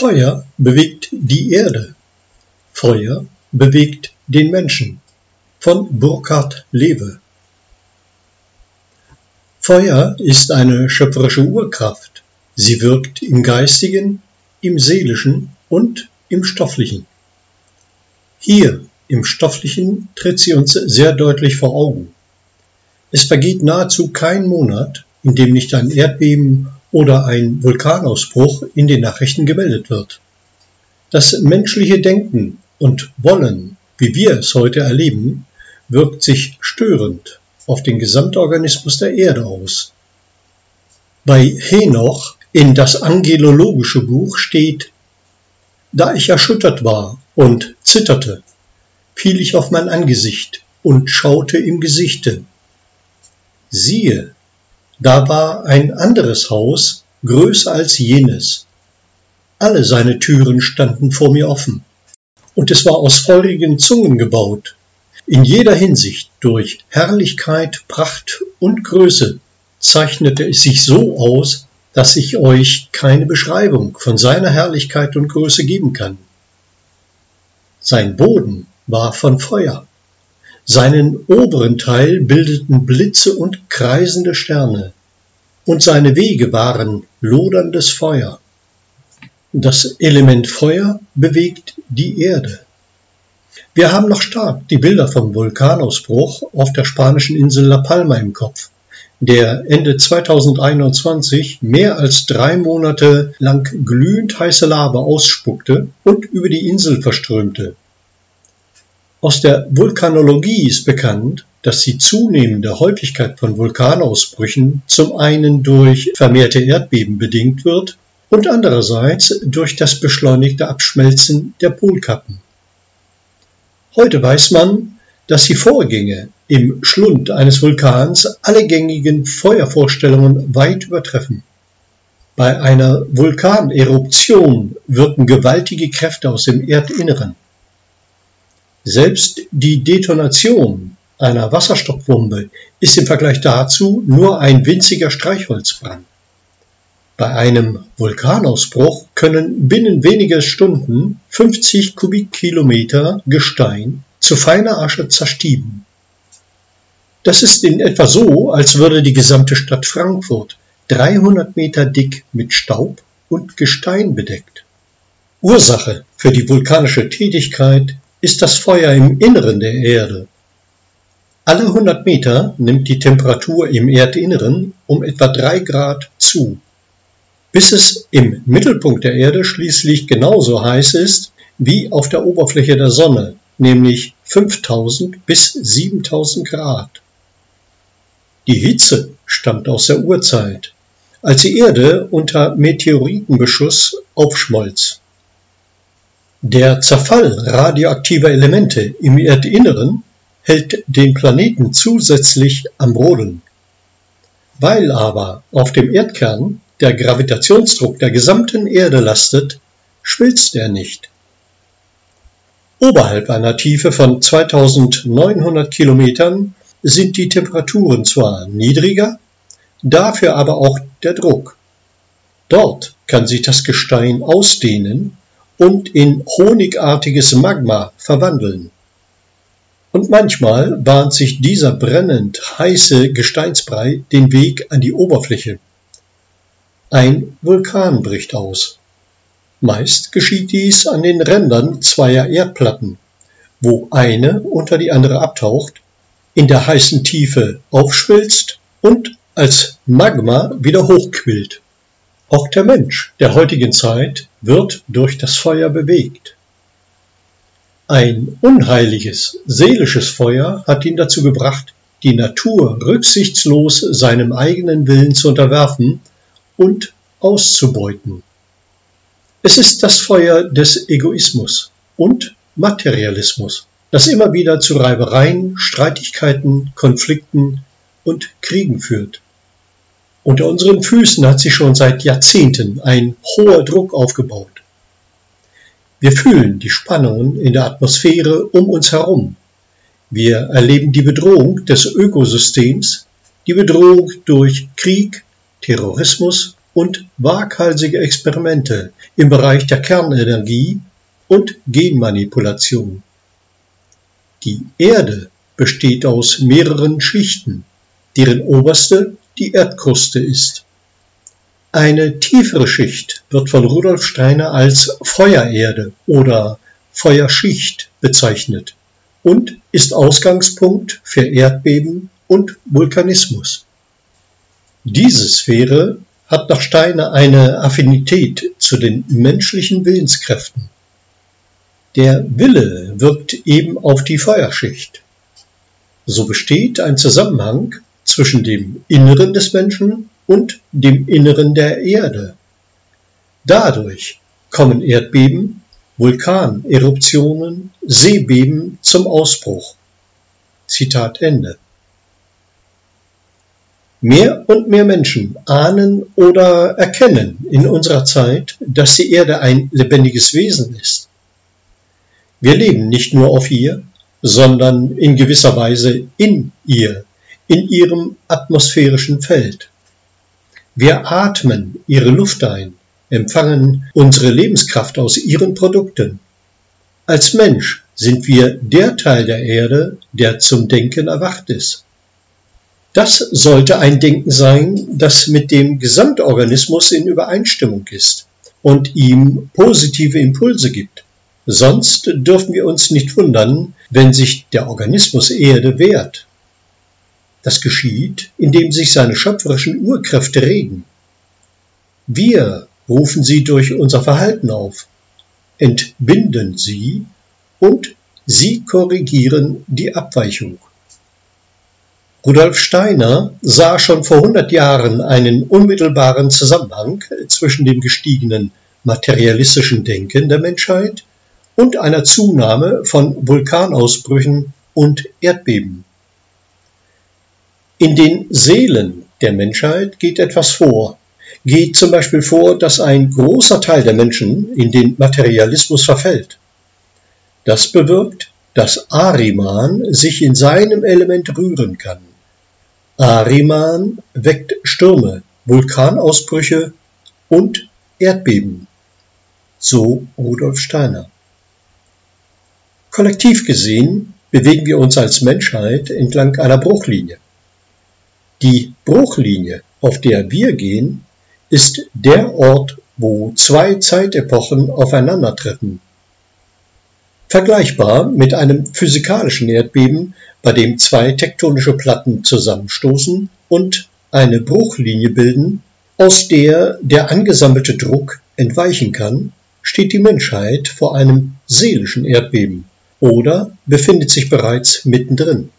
Feuer bewegt die Erde. Feuer bewegt den Menschen. Von Burkhard Lewe. Feuer ist eine schöpferische Urkraft. Sie wirkt im Geistigen, im Seelischen und im Stofflichen. Hier im Stofflichen tritt sie uns sehr deutlich vor Augen. Es vergeht nahezu kein Monat, in dem nicht ein Erdbeben oder ein Vulkanausbruch in den Nachrichten gemeldet wird. Das menschliche Denken und Wollen, wie wir es heute erleben, wirkt sich störend auf den Gesamtorganismus der Erde aus. Bei Henoch in das angelologische Buch steht, da ich erschüttert war und zitterte, fiel ich auf mein Angesicht und schaute im Gesichte. Siehe, da war ein anderes Haus, größer als jenes. Alle seine Türen standen vor mir offen, und es war aus feurigen Zungen gebaut, in jeder Hinsicht durch Herrlichkeit, Pracht und Größe zeichnete es sich so aus, dass ich euch keine Beschreibung von seiner Herrlichkeit und Größe geben kann. Sein Boden war von Feuer, seinen oberen Teil bildeten Blitze und kreisende Sterne, und seine Wege waren loderndes Feuer. Das Element Feuer bewegt die Erde. Wir haben noch stark die Bilder vom Vulkanausbruch auf der spanischen Insel La Palma im Kopf, der Ende 2021 mehr als drei Monate lang glühend heiße Lava ausspuckte und über die Insel verströmte. Aus der Vulkanologie ist bekannt, dass die zunehmende Häufigkeit von Vulkanausbrüchen zum einen durch vermehrte Erdbeben bedingt wird und andererseits durch das beschleunigte Abschmelzen der Polkappen. Heute weiß man, dass die Vorgänge im Schlund eines Vulkans alle gängigen Feuervorstellungen weit übertreffen. Bei einer Vulkaneruption wirken gewaltige Kräfte aus dem Erdinneren. Selbst die Detonation einer Wasserstoffbombe ist im Vergleich dazu nur ein winziger Streichholzbrand. Bei einem Vulkanausbruch können binnen weniger Stunden 50 Kubikkilometer Gestein zu feiner Asche zerstieben. Das ist in etwa so, als würde die gesamte Stadt Frankfurt 300 Meter dick mit Staub und Gestein bedeckt. Ursache für die vulkanische Tätigkeit ist das Feuer im Inneren der Erde. Alle 100 Meter nimmt die Temperatur im Erdinneren um etwa 3 Grad zu, bis es im Mittelpunkt der Erde schließlich genauso heiß ist wie auf der Oberfläche der Sonne, nämlich 5000 bis 7000 Grad. Die Hitze stammt aus der Urzeit, als die Erde unter Meteoritenbeschuss aufschmolz. Der Zerfall radioaktiver Elemente im Erdinneren hält den Planeten zusätzlich am Brodeln. Weil aber auf dem Erdkern der Gravitationsdruck der gesamten Erde lastet, schmilzt er nicht. Oberhalb einer Tiefe von 2900 Kilometern sind die Temperaturen zwar niedriger, dafür aber auch der Druck. Dort kann sich das Gestein ausdehnen und in honigartiges Magma verwandeln. Und manchmal bahnt sich dieser brennend heiße Gesteinsbrei den Weg an die Oberfläche. Ein Vulkan bricht aus. Meist geschieht dies an den Rändern zweier Erdplatten, wo eine unter die andere abtaucht, in der heißen Tiefe aufschwilzt und als Magma wieder hochquillt. Auch der Mensch der heutigen Zeit wird durch das Feuer bewegt. Ein unheiliges, seelisches Feuer hat ihn dazu gebracht, die Natur rücksichtslos seinem eigenen Willen zu unterwerfen und auszubeuten. Es ist das Feuer des Egoismus und Materialismus, das immer wieder zu Reibereien, Streitigkeiten, Konflikten und Kriegen führt. Unter unseren Füßen hat sich schon seit Jahrzehnten ein hoher Druck aufgebaut. Wir fühlen die Spannungen in der Atmosphäre um uns herum. Wir erleben die Bedrohung des Ökosystems, die Bedrohung durch Krieg, Terrorismus und waghalsige Experimente im Bereich der Kernenergie und Genmanipulation. Die Erde besteht aus mehreren Schichten, deren oberste die Erdkruste ist. Eine tiefere Schicht wird von Rudolf Steiner als Feuererde oder Feuerschicht bezeichnet und ist Ausgangspunkt für Erdbeben und Vulkanismus. Diese Sphäre hat nach Steiner eine Affinität zu den menschlichen Willenskräften. Der Wille wirkt eben auf die Feuerschicht. So besteht ein Zusammenhang zwischen dem Inneren des Menschen und dem Inneren der Erde. Dadurch kommen Erdbeben, Vulkaneruptionen, Seebeben zum Ausbruch. Zitat Ende. Mehr und mehr Menschen ahnen oder erkennen in unserer Zeit, dass die Erde ein lebendiges Wesen ist. Wir leben nicht nur auf ihr, sondern in gewisser Weise in ihr, in ihrem atmosphärischen Feld. Wir atmen ihre Luft ein, empfangen unsere Lebenskraft aus ihren Produkten. Als Mensch sind wir der Teil der Erde, der zum Denken erwacht ist. Das sollte ein Denken sein, das mit dem Gesamtorganismus in Übereinstimmung ist und ihm positive Impulse gibt. Sonst dürfen wir uns nicht wundern, wenn sich der Organismus Erde wehrt. Das geschieht, indem sich seine schöpferischen Urkräfte regen. Wir rufen sie durch unser Verhalten auf, entbinden sie und sie korrigieren die Abweichung. Rudolf Steiner sah schon vor 100 Jahren einen unmittelbaren Zusammenhang zwischen dem gestiegenen materialistischen Denken der Menschheit und einer Zunahme von Vulkanausbrüchen und Erdbeben. In den Seelen der Menschheit geht etwas vor, geht zum Beispiel vor, dass ein großer Teil der Menschen in den Materialismus verfällt. Das bewirkt, dass Ariman sich in seinem Element rühren kann. Ariman weckt Stürme, Vulkanausbrüche und Erdbeben. So Rudolf Steiner. Kollektiv gesehen bewegen wir uns als Menschheit entlang einer Bruchlinie. Die Bruchlinie, auf der wir gehen, ist der Ort, wo zwei Zeitepochen aufeinandertreffen. Vergleichbar mit einem physikalischen Erdbeben bei dem zwei tektonische Platten zusammenstoßen und eine Bruchlinie bilden, aus der der angesammelte Druck entweichen kann, steht die Menschheit vor einem seelischen Erdbeben oder befindet sich bereits mittendrin.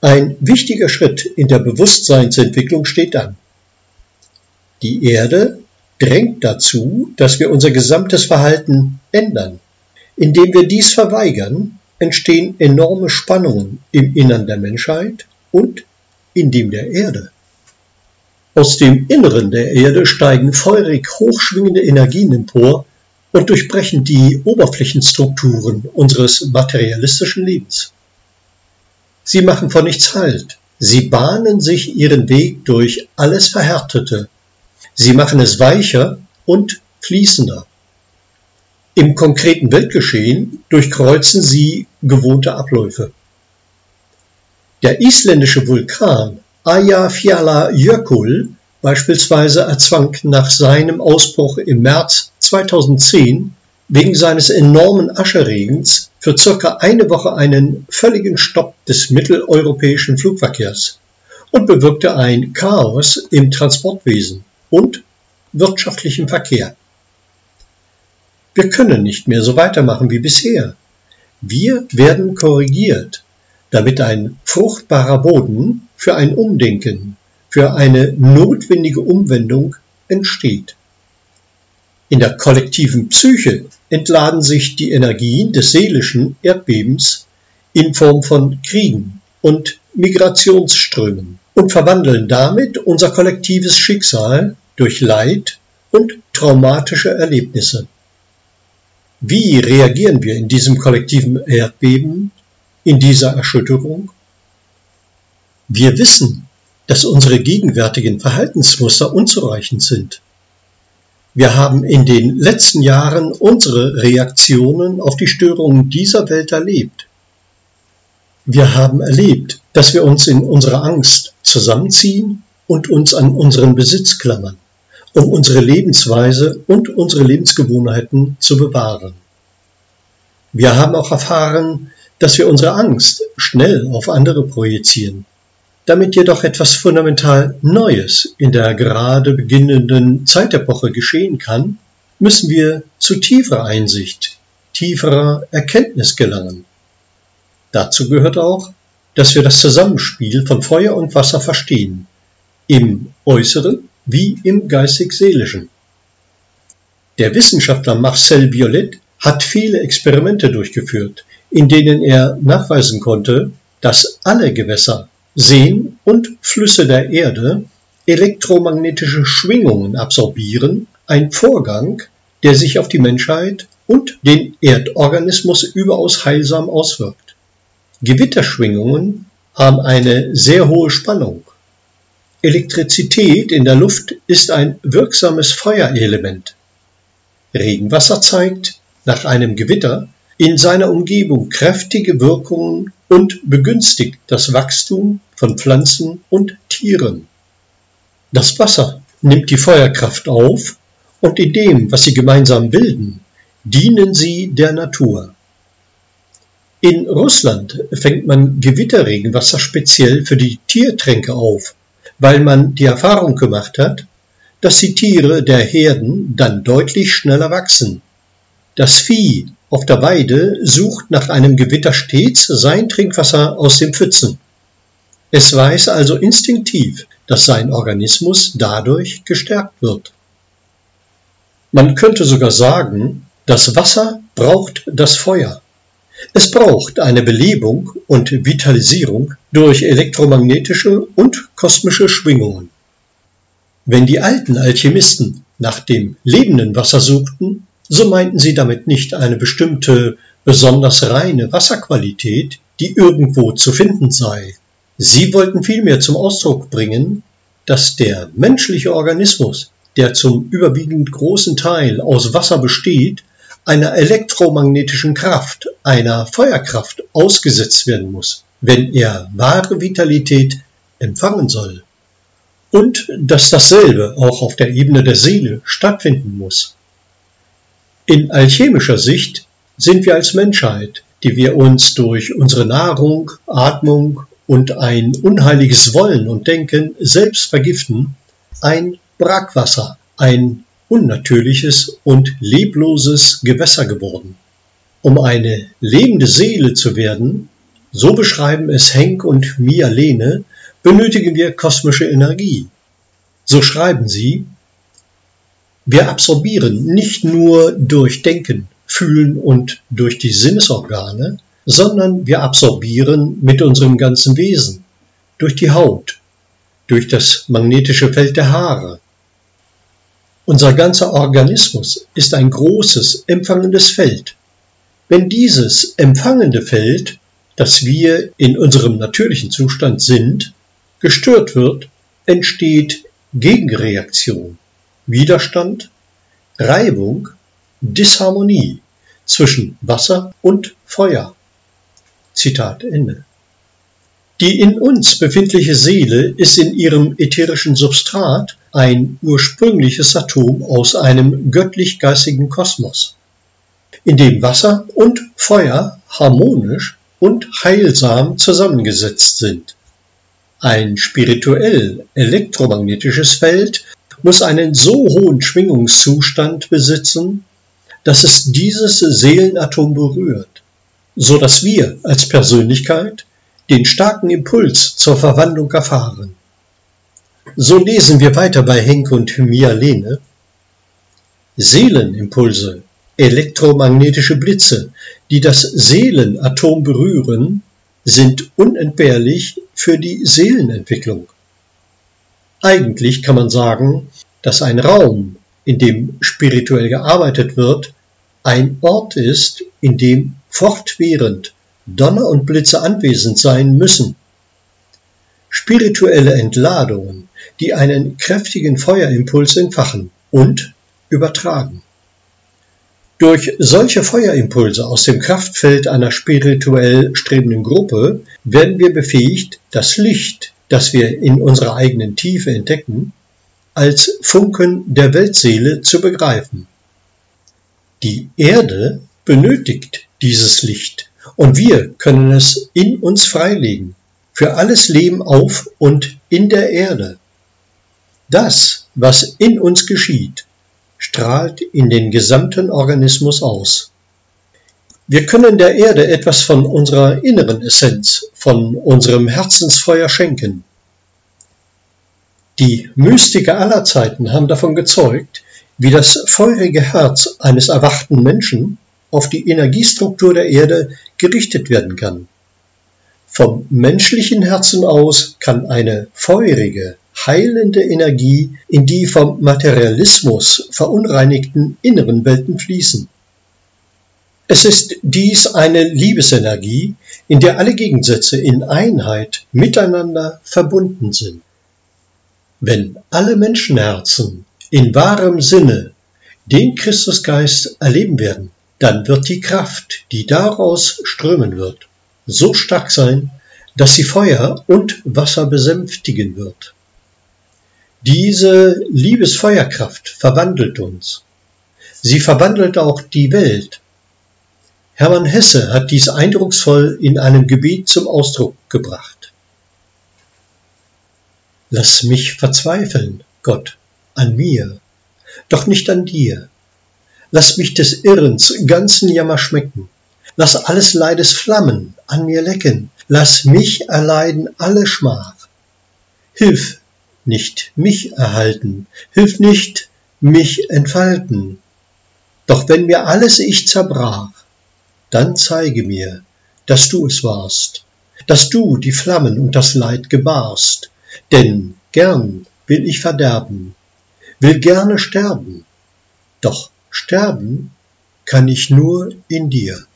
Ein wichtiger Schritt in der Bewusstseinsentwicklung steht an. Die Erde drängt dazu, dass wir unser gesamtes Verhalten ändern. Indem wir dies verweigern, entstehen enorme Spannungen im Innern der Menschheit und in dem der Erde. Aus dem Inneren der Erde steigen feurig hochschwingende Energien empor und durchbrechen die Oberflächenstrukturen unseres materialistischen Lebens. Sie machen vor nichts Halt. Sie bahnen sich ihren Weg durch alles Verhärtete. Sie machen es weicher und fließender. Im konkreten Weltgeschehen durchkreuzen sie gewohnte Abläufe. Der isländische Vulkan Eyjafjallajökull beispielsweise erzwang nach seinem Ausbruch im März 2010 wegen seines enormen Ascherregens für circa eine Woche einen völligen Stopp des mitteleuropäischen Flugverkehrs und bewirkte ein Chaos im Transportwesen und wirtschaftlichen Verkehr. Wir können nicht mehr so weitermachen wie bisher. Wir werden korrigiert, damit ein fruchtbarer Boden für ein Umdenken, für eine notwendige Umwendung entsteht. In der kollektiven Psyche entladen sich die Energien des seelischen Erdbebens in Form von Kriegen und Migrationsströmen und verwandeln damit unser kollektives Schicksal durch Leid und traumatische Erlebnisse. Wie reagieren wir in diesem kollektiven Erdbeben, in dieser Erschütterung? Wir wissen, dass unsere gegenwärtigen Verhaltensmuster unzureichend sind. Wir haben in den letzten Jahren unsere Reaktionen auf die Störungen dieser Welt erlebt. Wir haben erlebt, dass wir uns in unserer Angst zusammenziehen und uns an unseren Besitz klammern, um unsere Lebensweise und unsere Lebensgewohnheiten zu bewahren. Wir haben auch erfahren, dass wir unsere Angst schnell auf andere projizieren damit jedoch etwas fundamental Neues in der gerade beginnenden Zeitepoche geschehen kann, müssen wir zu tieferer Einsicht, tieferer Erkenntnis gelangen. Dazu gehört auch, dass wir das Zusammenspiel von Feuer und Wasser verstehen, im Äußeren wie im geistig-seelischen. Der Wissenschaftler Marcel Violet hat viele Experimente durchgeführt, in denen er nachweisen konnte, dass alle Gewässer Seen und Flüsse der Erde elektromagnetische Schwingungen absorbieren, ein Vorgang, der sich auf die Menschheit und den Erdorganismus überaus heilsam auswirkt. Gewitterschwingungen haben eine sehr hohe Spannung. Elektrizität in der Luft ist ein wirksames Feuerelement. Regenwasser zeigt nach einem Gewitter in seiner Umgebung kräftige Wirkungen und begünstigt das Wachstum von Pflanzen und Tieren. Das Wasser nimmt die Feuerkraft auf und in dem, was sie gemeinsam bilden, dienen sie der Natur. In Russland fängt man Gewitterregenwasser speziell für die Tiertränke auf, weil man die Erfahrung gemacht hat, dass die Tiere der Herden dann deutlich schneller wachsen. Das Vieh auf der Weide sucht nach einem Gewitter stets sein Trinkwasser aus den Pfützen. Es weiß also instinktiv, dass sein Organismus dadurch gestärkt wird. Man könnte sogar sagen, das Wasser braucht das Feuer. Es braucht eine Belebung und Vitalisierung durch elektromagnetische und kosmische Schwingungen. Wenn die alten Alchemisten nach dem lebenden Wasser suchten, so meinten sie damit nicht eine bestimmte besonders reine Wasserqualität, die irgendwo zu finden sei, Sie wollten vielmehr zum Ausdruck bringen, dass der menschliche Organismus, der zum überwiegend großen Teil aus Wasser besteht, einer elektromagnetischen Kraft, einer Feuerkraft ausgesetzt werden muss, wenn er wahre Vitalität empfangen soll. Und dass dasselbe auch auf der Ebene der Seele stattfinden muss. In alchemischer Sicht sind wir als Menschheit, die wir uns durch unsere Nahrung, Atmung und ein unheiliges Wollen und Denken selbst vergiften, ein Brackwasser, ein unnatürliches und lebloses Gewässer geworden. Um eine lebende Seele zu werden, so beschreiben es Henk und Mia Lehne, benötigen wir kosmische Energie. So schreiben sie, wir absorbieren nicht nur durch Denken, Fühlen und durch die Sinnesorgane, sondern wir absorbieren mit unserem ganzen Wesen, durch die Haut, durch das magnetische Feld der Haare. Unser ganzer Organismus ist ein großes, empfangendes Feld. Wenn dieses empfangende Feld, das wir in unserem natürlichen Zustand sind, gestört wird, entsteht Gegenreaktion, Widerstand, Reibung, Disharmonie zwischen Wasser und Feuer. Zitat Ende. Die in uns befindliche Seele ist in ihrem ätherischen Substrat ein ursprüngliches Atom aus einem göttlich-geistigen Kosmos, in dem Wasser und Feuer harmonisch und heilsam zusammengesetzt sind. Ein spirituell elektromagnetisches Feld muss einen so hohen Schwingungszustand besitzen, dass es dieses Seelenatom berührt so dass wir als Persönlichkeit den starken Impuls zur Verwandlung erfahren. So lesen wir weiter bei Henk und Mia Lehne. Seelenimpulse, elektromagnetische Blitze, die das Seelenatom berühren, sind unentbehrlich für die Seelenentwicklung. Eigentlich kann man sagen, dass ein Raum, in dem spirituell gearbeitet wird, ein Ort ist, in dem fortwährend Donner und Blitze anwesend sein müssen. spirituelle Entladungen, die einen kräftigen Feuerimpuls entfachen und übertragen. Durch solche Feuerimpulse aus dem Kraftfeld einer spirituell strebenden Gruppe werden wir befähigt, das Licht, das wir in unserer eigenen Tiefe entdecken, als Funken der Weltseele zu begreifen. Die Erde benötigt dieses Licht und wir können es in uns freilegen für alles Leben auf und in der Erde. Das, was in uns geschieht, strahlt in den gesamten Organismus aus. Wir können der Erde etwas von unserer inneren Essenz, von unserem Herzensfeuer schenken. Die Mystiker aller Zeiten haben davon gezeugt, wie das feurige Herz eines erwachten Menschen auf die Energiestruktur der Erde gerichtet werden kann. Vom menschlichen Herzen aus kann eine feurige, heilende Energie in die vom Materialismus verunreinigten inneren Welten fließen. Es ist dies eine Liebesenergie, in der alle Gegensätze in Einheit miteinander verbunden sind. Wenn alle Menschenherzen in wahrem Sinne den Christusgeist erleben werden, dann wird die Kraft, die daraus strömen wird, so stark sein, dass sie Feuer und Wasser besänftigen wird. Diese Liebesfeuerkraft verwandelt uns. Sie verwandelt auch die Welt. Hermann Hesse hat dies eindrucksvoll in einem Gebet zum Ausdruck gebracht. Lass mich verzweifeln, Gott, an mir, doch nicht an dir. Lass mich des Irrens ganzen Jammer schmecken. Lass alles Leides Flammen an mir lecken. Lass mich erleiden alle Schmach. Hilf, nicht mich erhalten, hilf nicht mich entfalten. Doch wenn mir alles ich zerbrach, dann zeige mir, dass du es warst, dass du die Flammen und das Leid gebarst, denn gern will ich verderben, will gerne sterben, doch sterben kann ich nur in dir.